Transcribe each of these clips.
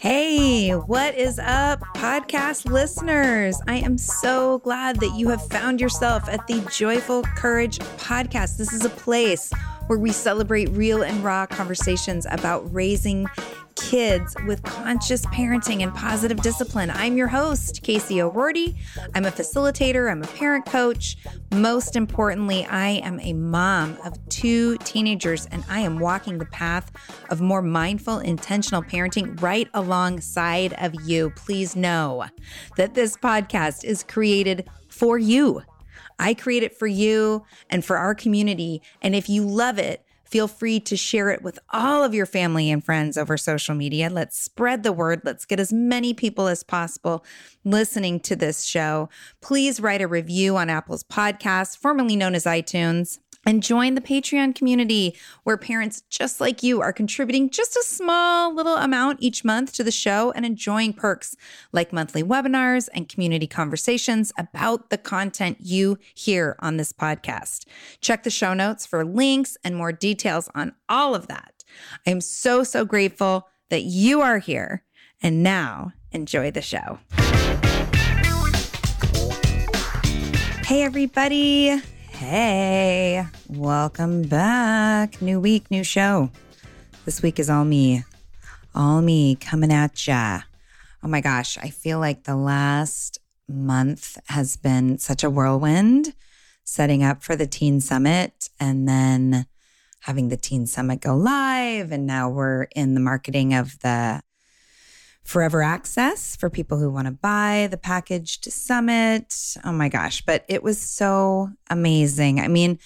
Hey, what is up, podcast listeners? I am so glad that you have found yourself at the Joyful Courage podcast. This is a place where we celebrate real and raw conversations about raising kids with conscious parenting and positive discipline. I'm your host, Casey O'Roarty. I'm a facilitator, I'm a parent coach. Most importantly, I am a mom of two teenagers, and I am walking the path of more mindful, intentional parenting right alongside of you. Please know that this podcast is created for you. I create it for you and for our community. And if you love it, Feel free to share it with all of your family and friends over social media. Let's spread the word. Let's get as many people as possible listening to this show. Please write a review on Apple's podcast, formerly known as iTunes and join the Patreon community where parents just like you are contributing just a small little amount each month to the show and enjoying perks like monthly webinars and community conversations about the content you hear on this podcast. Check the show notes for links and more details on all of that. I am so, so grateful that you are here. And now, enjoy the show. Hey, everybody. Hey, welcome back. New week, new show. This week is all me. All me coming at ya. Oh my gosh, I feel like the last month has been such a whirlwind setting up for the Teen Summit and then having the Teen Summit go live. And now we're in the marketing of the forever access for people who want to buy the packaged summit. Oh my gosh, but it was so amazing. I mean,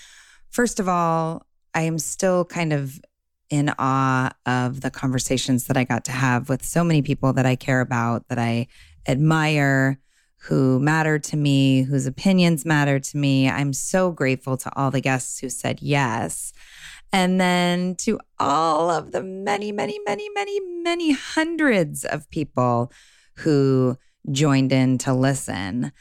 first of all, I am still kind of in awe of the conversations that I got to have with so many people that I care about, that I admire, who matter to me, whose opinions matter to me. I'm so grateful to all the guests who said yes. And then to all of the many, many, many, many, many hundreds of people who joined in to listen.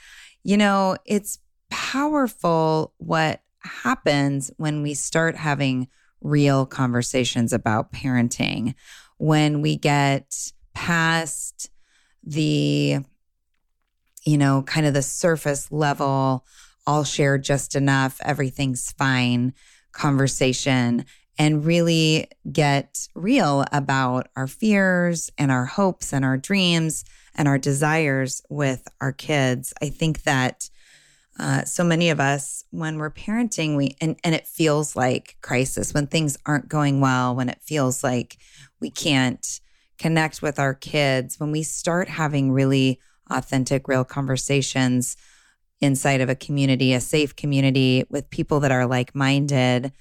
You know, it's powerful what happens when we start having real conversations about parenting, when we get past the, you know, kind of the surface level, I'll share just enough, everything's fine conversation and really get real about our fears and our hopes and our dreams and our desires with our kids. I think that uh, so many of us, when we're parenting, we and, and it feels like crisis when things aren't going well, when it feels like we can't connect with our kids, when we start having really authentic, real conversations inside of a community, a safe community with people that are like minded,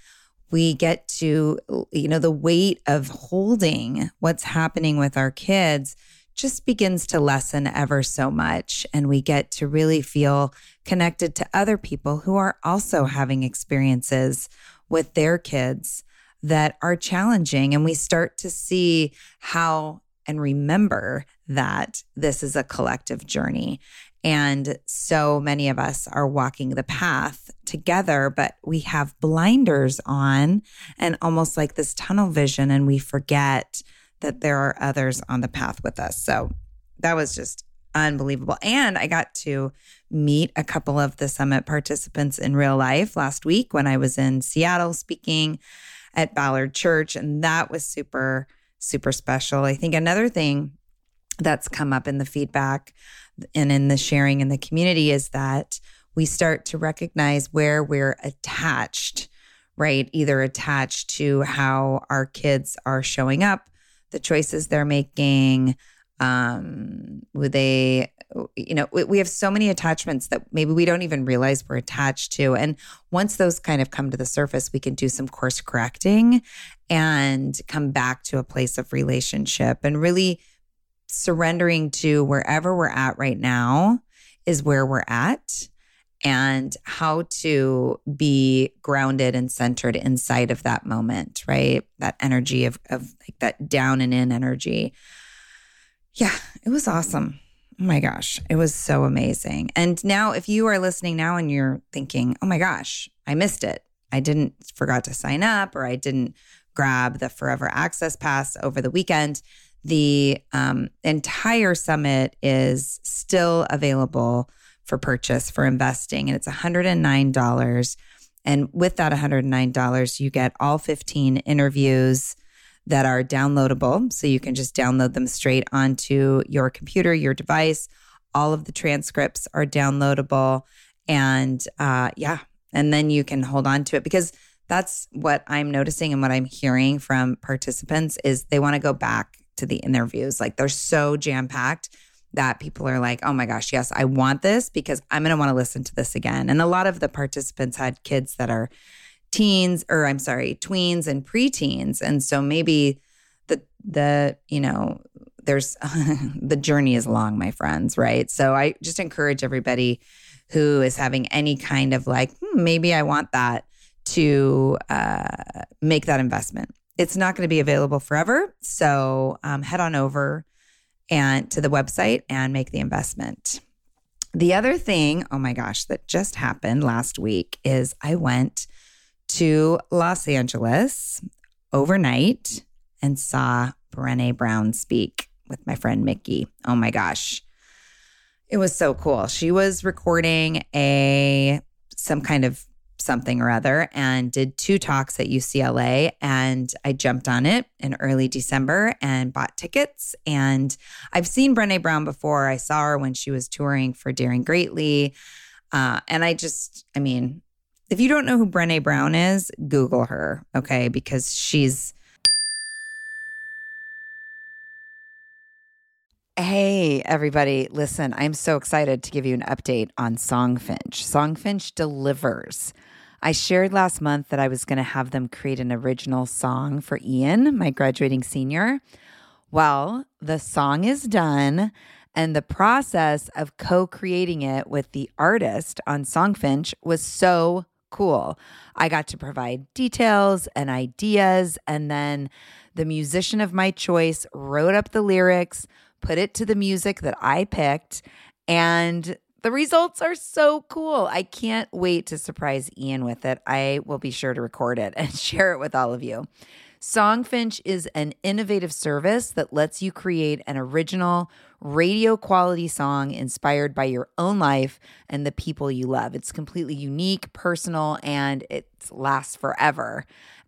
we get to, you know, the weight of holding what's happening with our kids just begins to lessen ever so much. And we get to really feel connected to other people who are also having experiences with their kids that are challenging. And we start to see how and remember that this is a collective journey And so many of us are walking the path together, but we have blinders on and almost like this tunnel vision, and we forget that there are others on the path with us. So that was just unbelievable. And I got to meet a couple of the summit participants in real life last week when I was in Seattle speaking at Ballard Church. And that was super, super special. I think another thing that's come up in the feedback and in the sharing in the community is that we start to recognize where we're attached, right? Either attached to how our kids are showing up, the choices they're making, um, would they, you know, we, we have so many attachments that maybe we don't even realize we're attached to. And once those kind of come to the surface, we can do some course correcting and come back to a place of relationship and really surrendering to wherever we're at right now is where we're at and how to be grounded and centered inside of that moment, right? That energy of, of like that down and in energy. Yeah, it was awesome. Oh my gosh, it was so amazing. And now, if you are listening now and you're thinking, oh my gosh, I missed it. I didn't forgot to sign up or I didn't grab the forever access pass over the weekend the um, entire summit is still available for purchase for investing, and it's $109. And with that $109, you get all 15 interviews that are downloadable. So you can just download them straight onto your computer, your device. All of the transcripts are downloadable. And uh, yeah, and then you can hold on to it because that's what I'm noticing and what I'm hearing from participants is they want to go back to the interviews. Like they're so jam packed that people are like, oh my gosh, yes, I want this because I'm going to want to listen to this again. And a lot of the participants had kids that are teens, or I'm sorry, tweens and preteens. And so maybe the, the, you know, there's the journey is long, my friends, right? So I just encourage everybody who is having any kind of like, hmm, maybe I want that to uh, make that investment it's not going to be available forever. So um, head on over and to the website and make the investment. The other thing, oh my gosh, that just happened last week is I went to Los Angeles overnight and saw Brene Brown speak with my friend Mickey. Oh my gosh. It was so cool. She was recording a some kind of something or other and did two talks at UCLA. And I jumped on it in early December and bought tickets. And I've seen Brene Brown before. I saw her when she was touring for Daring Greatly. Uh, and I just, I mean, if you don't know who Brene Brown is, Google her, okay? Because she's. Hey, everybody. Listen, I'm so excited to give you an update on Songfinch. Songfinch delivers. I shared last month that I was going to have them create an original song for Ian, my graduating senior. Well, the song is done, and the process of co creating it with the artist on Songfinch was so cool. I got to provide details and ideas, and then the musician of my choice wrote up the lyrics, put it to the music that I picked, and the results are so cool. I can't wait to surprise Ian with it. I will be sure to record it and share it with all of you. Songfinch is an innovative service that lets you create an original radio quality song inspired by your own life and the people you love. It's completely unique, personal, and it lasts forever.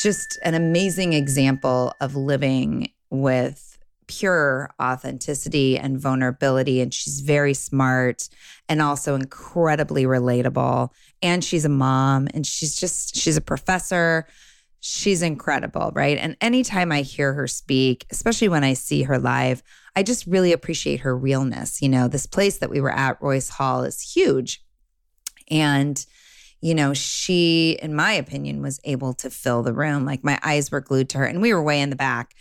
Just an amazing example of living with pure authenticity and vulnerability. And she's very smart and also incredibly relatable. And she's a mom and she's just, she's a professor. She's incredible, right? And anytime I hear her speak, especially when I see her live, I just really appreciate her realness. You know, this place that we were at, Royce Hall, is huge. And you know, she, in my opinion, was able to fill the room. Like my eyes were glued to her, and we were way in the back.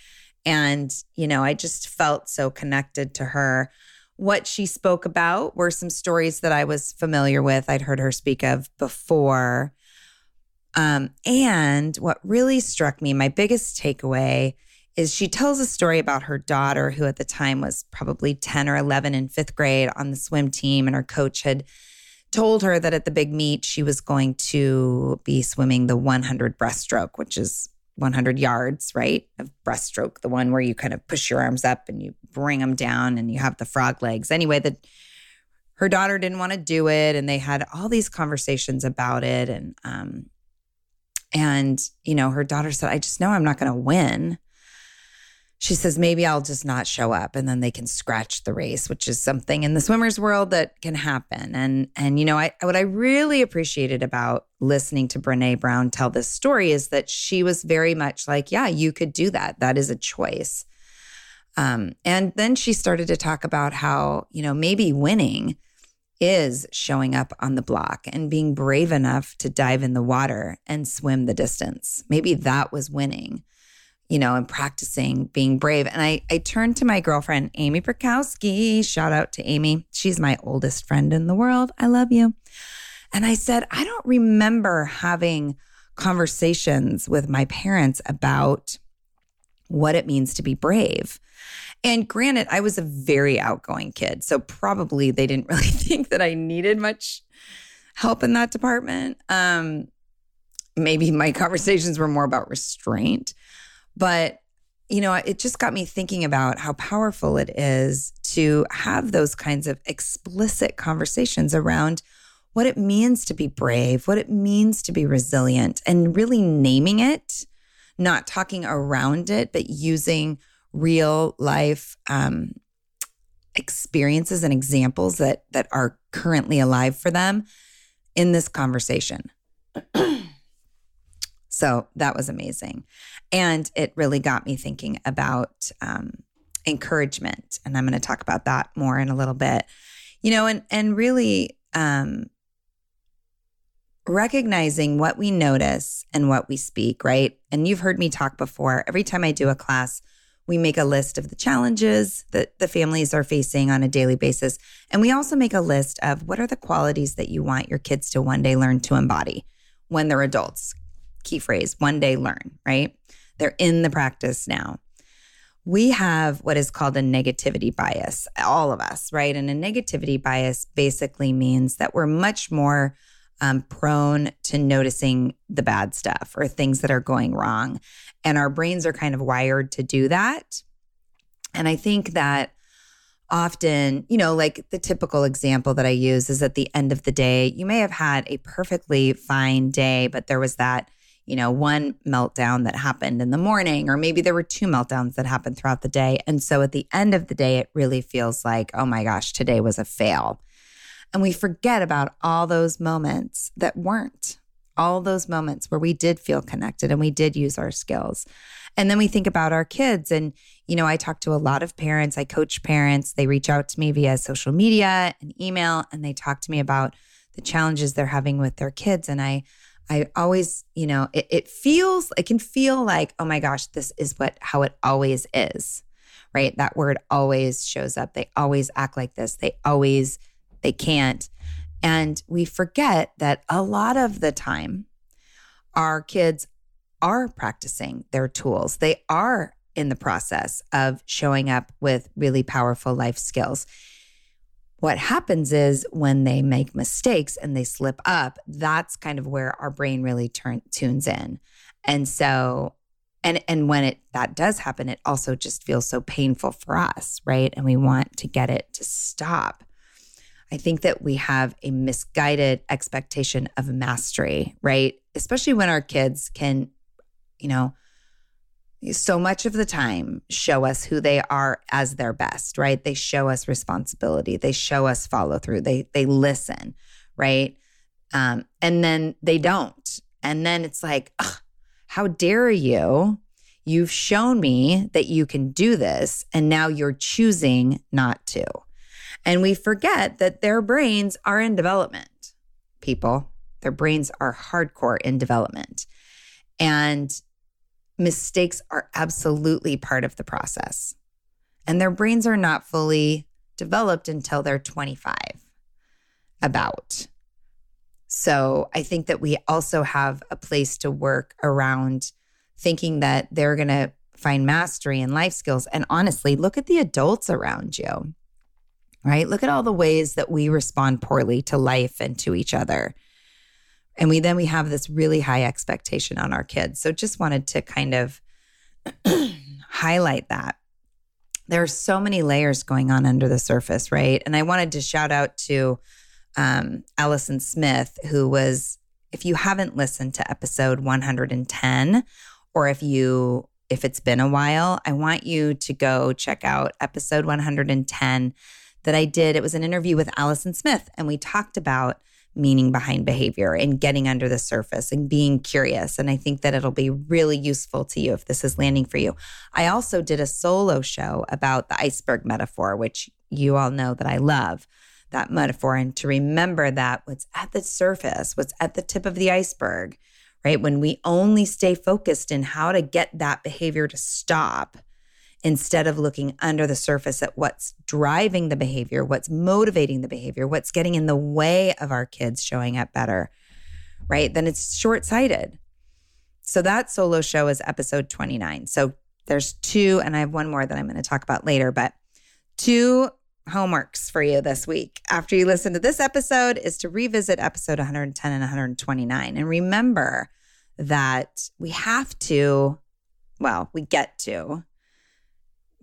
And, you know, I just felt so connected to her. What she spoke about were some stories that I was familiar with, I'd heard her speak of before. Um, and what really struck me, my biggest takeaway, is she tells a story about her daughter, who at the time was probably 10 or 11 in fifth grade on the swim team, and her coach had told her that at the big meet, she was going to be swimming the 100 breaststroke, which is 100 yards, right? Of breaststroke, the one where you kind of push your arms up and you bring them down and you have the frog legs. Anyway, that her daughter didn't want to do it, and they had all these conversations about it, and um, and you know, her daughter said, "I just know I'm not going to win." She says maybe I'll just not show up and then they can scratch the race, which is something in the swimmers world that can happen. And and you know, I what I really appreciated about listening to Brené Brown tell this story is that she was very much like, yeah, you could do that. That is a choice. Um, and then she started to talk about how, you know, maybe winning is showing up on the block and being brave enough to dive in the water and swim the distance. Maybe that was winning you know, and practicing being brave. And I, I turned to my girlfriend, Amy Prokowski. Shout out to Amy. She's my oldest friend in the world. I love you. And I said, I don't remember having conversations with my parents about what it means to be brave. And granted, I was a very outgoing kid. So probably they didn't really think that I needed much help in that department. Um, maybe my conversations were more about restraint. But, you know, it just got me thinking about how powerful it is to have those kinds of explicit conversations around what it means to be brave, what it means to be resilient, and really naming it, not talking around it, but using real life um, experiences and examples that that are currently alive for them in this conversation. so that was amazing. And it really got me thinking about um, encouragement. And I'm going to talk about that more in a little bit. You know, and and really um, recognizing what we notice and what we speak, right? And you've heard me talk before. Every time I do a class, we make a list of the challenges that the families are facing on a daily basis. And we also make a list of what are the qualities that you want your kids to one day learn to embody when they're adults. Key phrase, one day learn, right? They're in the practice now. We have what is called a negativity bias, all of us, right? And a negativity bias basically means that we're much more um, prone to noticing the bad stuff or things that are going wrong. And our brains are kind of wired to do that. And I think that often, you know, like the typical example that I use is at the end of the day, you may have had a perfectly fine day, but there was that, you know, one meltdown that happened in the morning, or maybe there were two meltdowns that happened throughout the day. And so at the end of the day, it really feels like, oh my gosh, today was a fail. And we forget about all those moments that weren't, all those moments where we did feel connected and we did use our skills. And then we think about our kids. And, you know, I talk to a lot of parents, I coach parents. They reach out to me via social media and email, and they talk to me about the challenges they're having with their kids. And I, I always, you know, it, it feels, it can feel like, oh my gosh, this is what, how it always is, right? That word always shows up. They always act like this. They always they can't. And we forget that a lot of the time, our kids are practicing their tools. They are in the process of showing up with really powerful life skills. What happens is when they make mistakes and they slip up, that's kind of where our brain really turn, tunes in. And so and and when it that does happen it also just feels so painful for us, right? And we want to get it to stop. I think that we have a misguided expectation of mastery, right? Especially when our kids can, you know, so much of the time show us who they are as their best, right? They show us responsibility, they show us follow through, they they listen, right? Um, and then they don't. And then it's like, how dare you? You've shown me that you can do this, and now you're choosing not to. And we forget that their brains are in development, people. Their brains are hardcore in development. And mistakes are absolutely part of the process. And their brains are not fully developed until they're 25, about. So I think that we also have a place to work around thinking that they're going to find mastery in life skills. And honestly, look at the adults around you right? Look at all the ways that we respond poorly to life and to each other. And we then we have this really high expectation on our kids. So just wanted to kind of highlight that. There are so many layers going on under the surface, right? And I wanted to shout out to um, Alison Smith, who was, if you haven't listened to episode 110, or if you if it's been a while, I want you to go check out episode 110 that I did. It was an interview with Alison Smith, and we talked about meaning behind behavior and getting under the surface and being curious. And I think that it'll be really useful to you if this is landing for you. I also did a solo show about the iceberg metaphor, which you all know that I love that metaphor. And to remember that what's at the surface, what's at the tip of the iceberg, right? When we only stay focused in how to get that behavior to stop instead of looking under the surface at what's driving the behavior, what's motivating the behavior, what's getting in the way of our kids showing up better, right? Then it's short sighted. So that solo show is episode 29. So there's two, and I have one more that I'm going to talk about later, but two homeworks for you this week after you listen to this episode is to revisit episode 110 and 129. And remember that we have to, well, we get to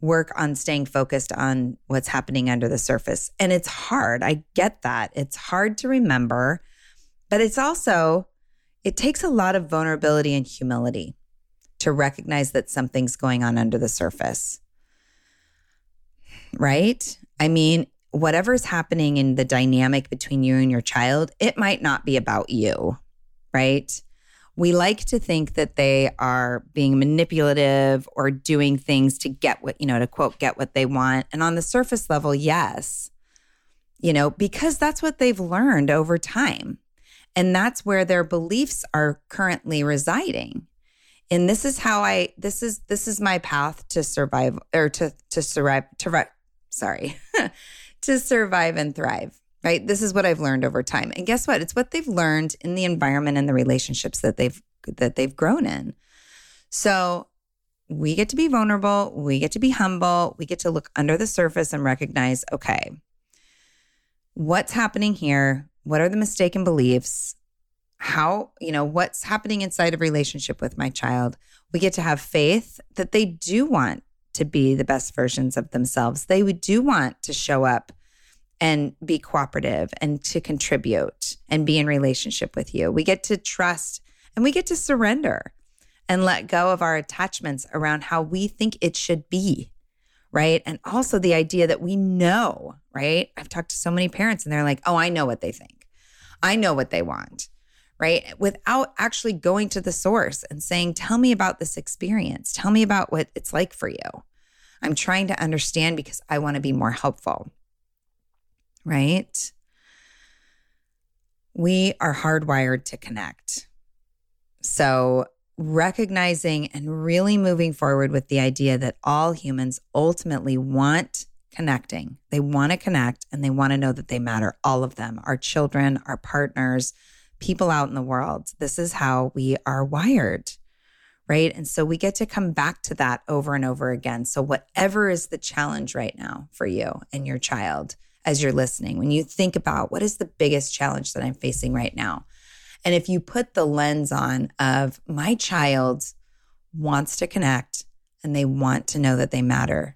work on staying focused on what's happening under the surface. And it's hard. I get that. It's hard to remember, but it's also, it takes a lot of vulnerability and humility to recognize that something's going on under the surface. Right? I mean, whatever's happening in the dynamic between you and your child, it might not be about you, right? We like to think that they are being manipulative or doing things to get what, you know, to quote, get what they want. And on the surface level, yes, you know, because that's what they've learned over time. And that's where their beliefs are currently residing. And this is how I, this is, this is my path to survive or to, to survive, to, sorry, to survive and thrive right? This is what I've learned over time. And guess what? It's what they've learned in the environment and the relationships that they've that they've grown in. So we get to be vulnerable, we get to be humble, we get to look under the surface and recognize, okay, what's happening here? What are the mistaken beliefs? how, you know, what's happening inside of relationship with my child. We get to have faith that they do want to be the best versions of themselves. They do want to show up and be cooperative and to contribute and be in relationship with you. We get to trust and we get to surrender and let go of our attachments around how we think it should be. Right. And also the idea that we know, right? I've talked to so many parents and they're like, oh, I know what they think. I know what they want. Right. Without actually going to the source and saying, tell me about this experience. Tell me about what it's like for you. I'm trying to understand because I want to be more helpful right? We are hardwired to connect. So, recognizing and really moving forward with the idea that all humans ultimately want connecting. They want to connect and they want to know that they matter, all of them, our children, our partners, people out in the world. This is how we are wired, right? And so we get to come back to that over and over again. So, whatever is the challenge right now for you and your child, as you're listening, when you think about what is the biggest challenge that I'm facing right now. And if you put the lens on of my child wants to connect and they want to know that they matter,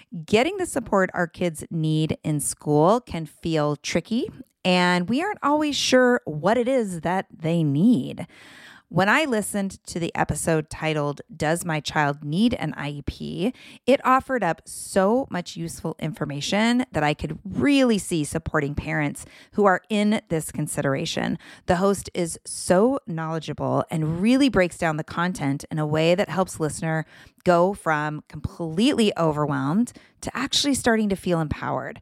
Getting the support our kids need in school can feel tricky, and we aren't always sure what it is that they need. When I listened to the episode titled, Does My Child Need an IEP? it offered up so much useful information that I could really see supporting parents who are in this consideration. The host is so knowledgeable and really breaks down the content in a way that helps listener go from completely overwhelmed to actually starting to feel empowered.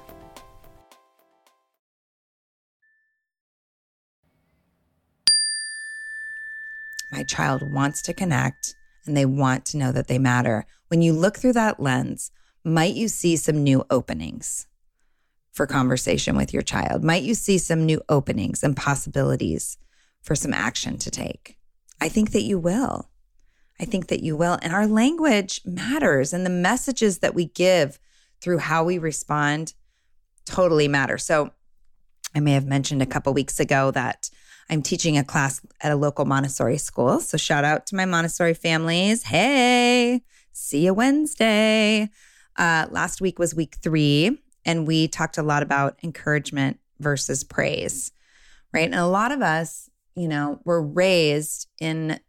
My child wants to connect and they want to know that they matter. When you look through that lens, might you see some new openings for conversation with your child? Might you see some new openings and possibilities for some action to take? I think that you will. I think that you will. And our language matters, and the messages that we give through how we respond totally matter. So, I may have mentioned a couple weeks ago that I'm teaching a class at a local Montessori school. So shout out to my Montessori families. Hey, see you Wednesday. Uh, last week was week three, and we talked a lot about encouragement versus praise, right? And a lot of us, you know, were raised in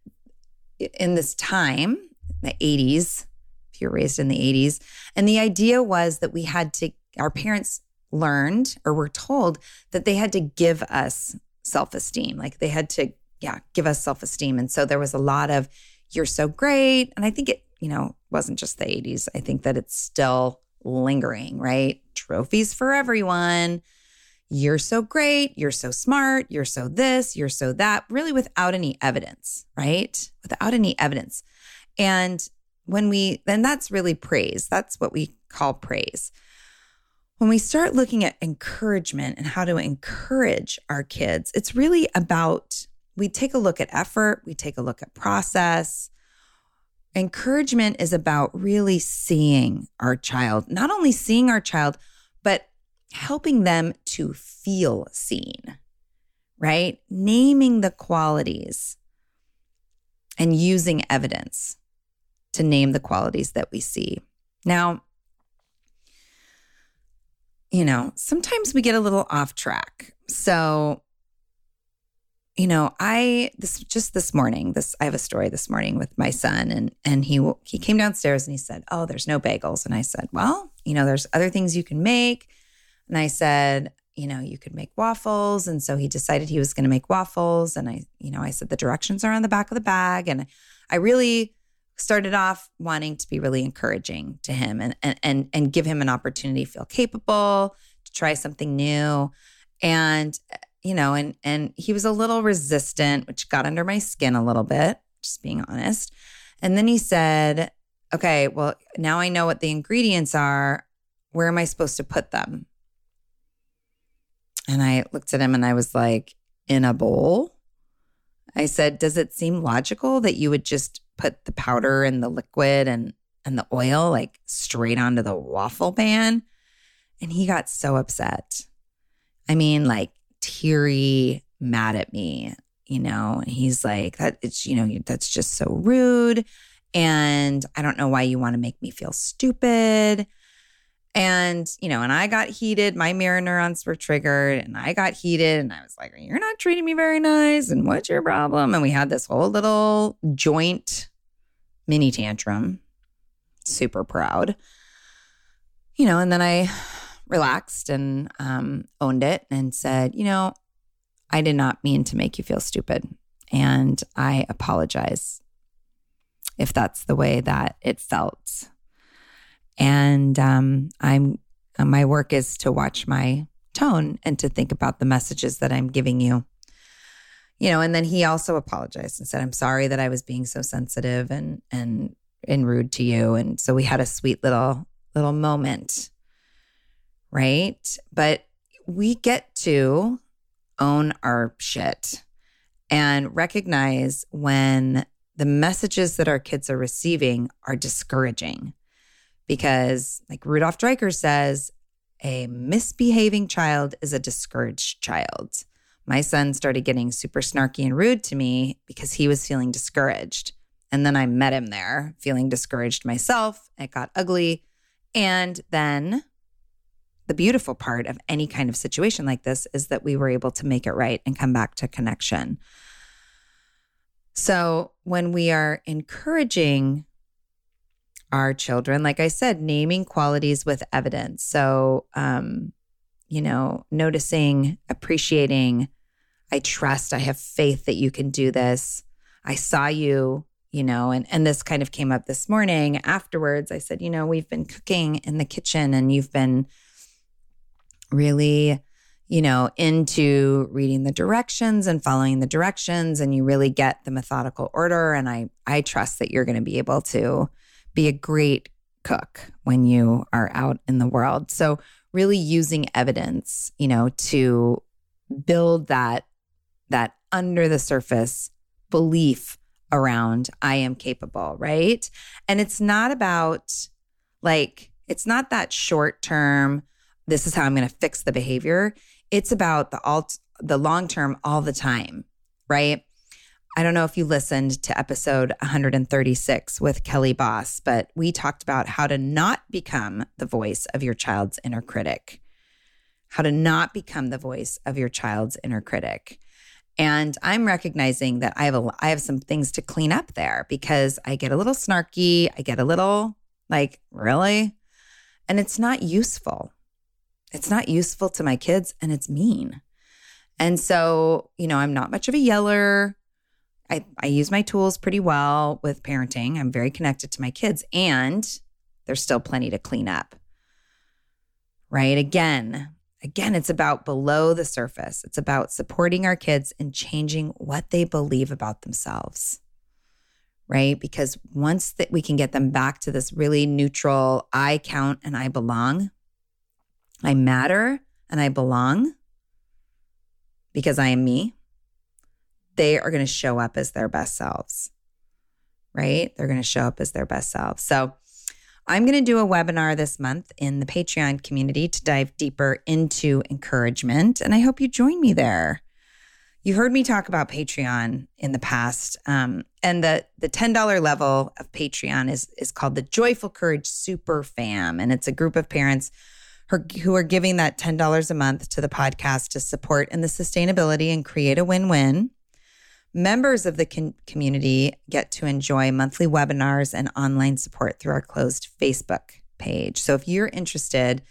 in this time, the 80s, if you're raised in the 80s, and the idea was that we had to, our parents learned or were told that they had to give us self esteem. Like they had to, yeah, give us self esteem. And so there was a lot of, you're so great. And I think it, you know, wasn't just the 80s. I think that it's still lingering, right? Trophies for everyone. You're so great. You're so smart. You're so this. You're so that, really without any evidence, right? Without any evidence. And when we, then that's really praise. That's what we call praise when we start looking at encouragement and how to encourage our kids, it's really about we take a look at effort, we take a look at process, encouragement is about really seeing our child, not only seeing our child, but helping them to feel seen, right? Naming the qualities and using evidence to name the qualities that we see. Now, you know, sometimes we get a little off track. So, you know, I this just this morning, this I have a story this morning with my son and and he he came downstairs and he said, "Oh, there's no bagels." And I said, "Well, you know, there's other things you can make." And I said, you know, you could make waffles. And so he decided he was going to make waffles. And I, you know, I said the directions are on the back of the bag. And I really started off wanting to be really encouraging to him and and and, and give him an opportunity to feel capable, to try something new. And you know, and and he was a little resistant, which got under my skin a little bit, just being honest. And then he said, "Okay, well, now I know what the ingredients are. Where am I supposed to put them?" And I looked at him and I was like, "In a bowl?" I said, "Does it seem logical that you would just put the powder and the liquid and and the oil like straight onto the waffle pan?" And he got so upset. I mean, like teary, mad at me, you know, and he's like, that it's, you know, that's just so rude. And I don't know why you want to make me feel stupid. And, you know, and I got heated. My mirror neurons were triggered and I got heated. And I was like, You're not treating me very nice. And what's your problem? And we had this whole little joint mini tantrum. Super proud. You know, and then I relaxed and um, owned it and said, you know, I did not mean to make you feel stupid. And I apologize if that's the way that it felt. And um, I'm uh, my work is to watch my tone and to think about the messages that I'm giving you. You know, and then he also apologized and said, "I'm sorry that I was being so sensitive and and and rude to you." And so we had a sweet little little moment right? But we get to own our shit and recognize when the messages that our kids are receiving are discouraging. Because, like Rudolf Dreikurs says, a misbehaving child is a discouraged child. My son started getting super snarky and rude to me because he was feeling discouraged. And then I met him there feeling discouraged myself. It got ugly. And then the beautiful part of any kind of situation like this is that we were able to make it right and come back to connection. So when we are encouraging our children, like I said, naming qualities with evidence. So, um, you know, noticing, appreciating, I trust, I have faith that you can do this. I saw you, you know, and and this kind of came up this morning afterwards. I said, you know, we've been cooking in the kitchen and you've been really, you know, into reading the directions and following the directions and you really get the methodical order and I I trust that you're going to be able to be a great cook when you are out in the world. So really using evidence, you know, to build that that under the surface belief around I am capable, right? And it's not about like it's not that short term this is how I'm going to fix the behavior. It's about the alt the long term all the time, right? I don't know if you listened to episode 136 with Kelly Boss, but we talked about how to not become the voice of your child's inner critic. How to not become the voice of your child's inner critic. And I'm recognizing that I have a, I have some things to clean up there because I get a little snarky, I get a little like, really? And it's not useful it's not useful to my kids and it's mean. And so, you know, I'm not much of a yeller. I, I use my tools pretty well with parenting. I'm very connected to my kids, and there's still plenty to clean up. Right? Again, again, it's about below the surface. It's about supporting our kids and changing what they believe about themselves. Right? Because once that we can get them back to this really neutral, I count and I belong, I matter and I belong because I am me, they are going to show up as their best selves. right? They're going to show up as their best selves. So, I'm going to do a webinar this month in the Patreon community to dive deeper into encouragement, and I hope you join me there. You heard me talk about Patreon in the past, um, and the the ten dollar level of Patreon is is called the Joyful Courage Super Fam, and it's a group of parents who are giving that ten dollars a month to the podcast to support in the sustainability and create a win win. Members of the con- community get to enjoy monthly webinars and online support through our closed Facebook page. So if you're interested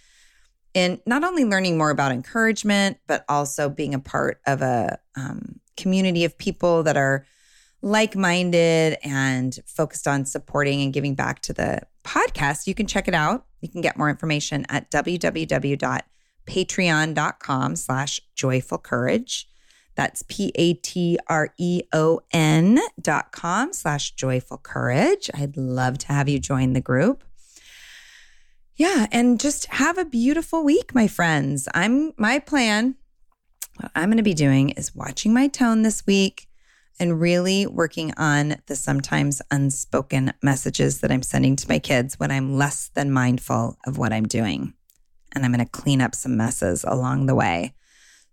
in not only learning more about encouragement, but also being a part of a um, community of people that are like minded and focused on supporting and giving back to the podcast, you can check it out. You can get more information at www.patreon.com slash joyful courage. That's P-A-T-R-E-O-N dot com slash joyful courage. I'd love to have you join the group. Yeah, and just have a beautiful week, my friends. I'm my plan. What I'm going to be doing is watching my tone this week and really working on the sometimes unspoken messages that I'm sending to my kids when I'm less than mindful of what I'm doing. And I'm going to clean up some messes along the way.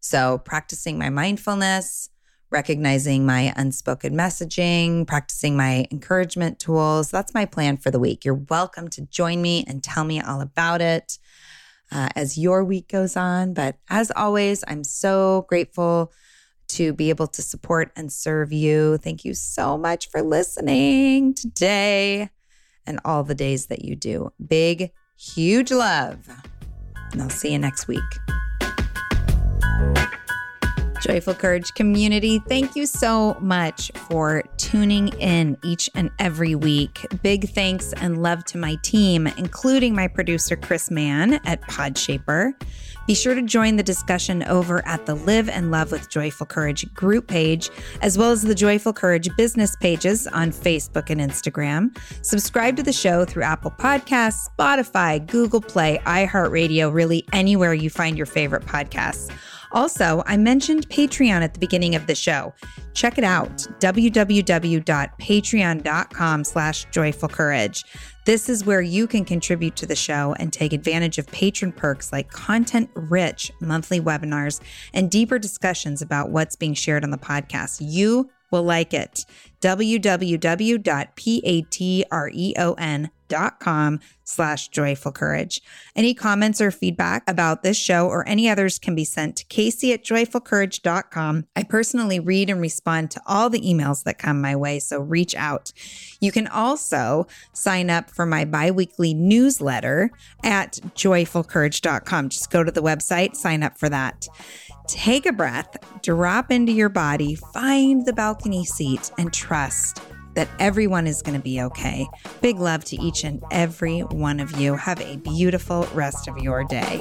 So, practicing my mindfulness, recognizing my unspoken messaging, practicing my encouragement tools. That's my plan for the week. You're welcome to join me and tell me all about it uh, as your week goes on. But as always, I'm so grateful to be able to support and serve you. Thank you so much for listening today and all the days that you do. Big, huge love. And I'll see you next week. Joyful Courage community, thank you so much for tuning in each and every week. Big thanks and love to my team, including my producer, Chris Mann at Podshaper. Be sure to join the discussion over at the Live and Love with Joyful Courage group page, as well as the Joyful Courage business pages on Facebook and Instagram. Subscribe to the show through Apple Podcasts, Spotify, Google Play, iHeartRadio, really anywhere you find your favorite podcasts. Also, I mentioned Patreon at the beginning of the show. Check it out, www.patreon.com slash joyful courage. This is where you can contribute to the show and take advantage of patron perks like content rich monthly webinars and deeper discussions about what's being shared on the podcast. You will like it. www.patreon.com dot com slash joyful courage. Any comments or feedback about this show or any others can be sent to Casey at joyfulcourage.com. I personally read and respond to all the emails that come my way, so reach out. You can also sign up for my biweekly newsletter at joyfulcourage.com. Just go to the website, sign up for that. Take a breath, drop into your body, find the balcony seat, and trust that everyone is going to be okay. Big love to each and every one of you. Have a beautiful rest of your day.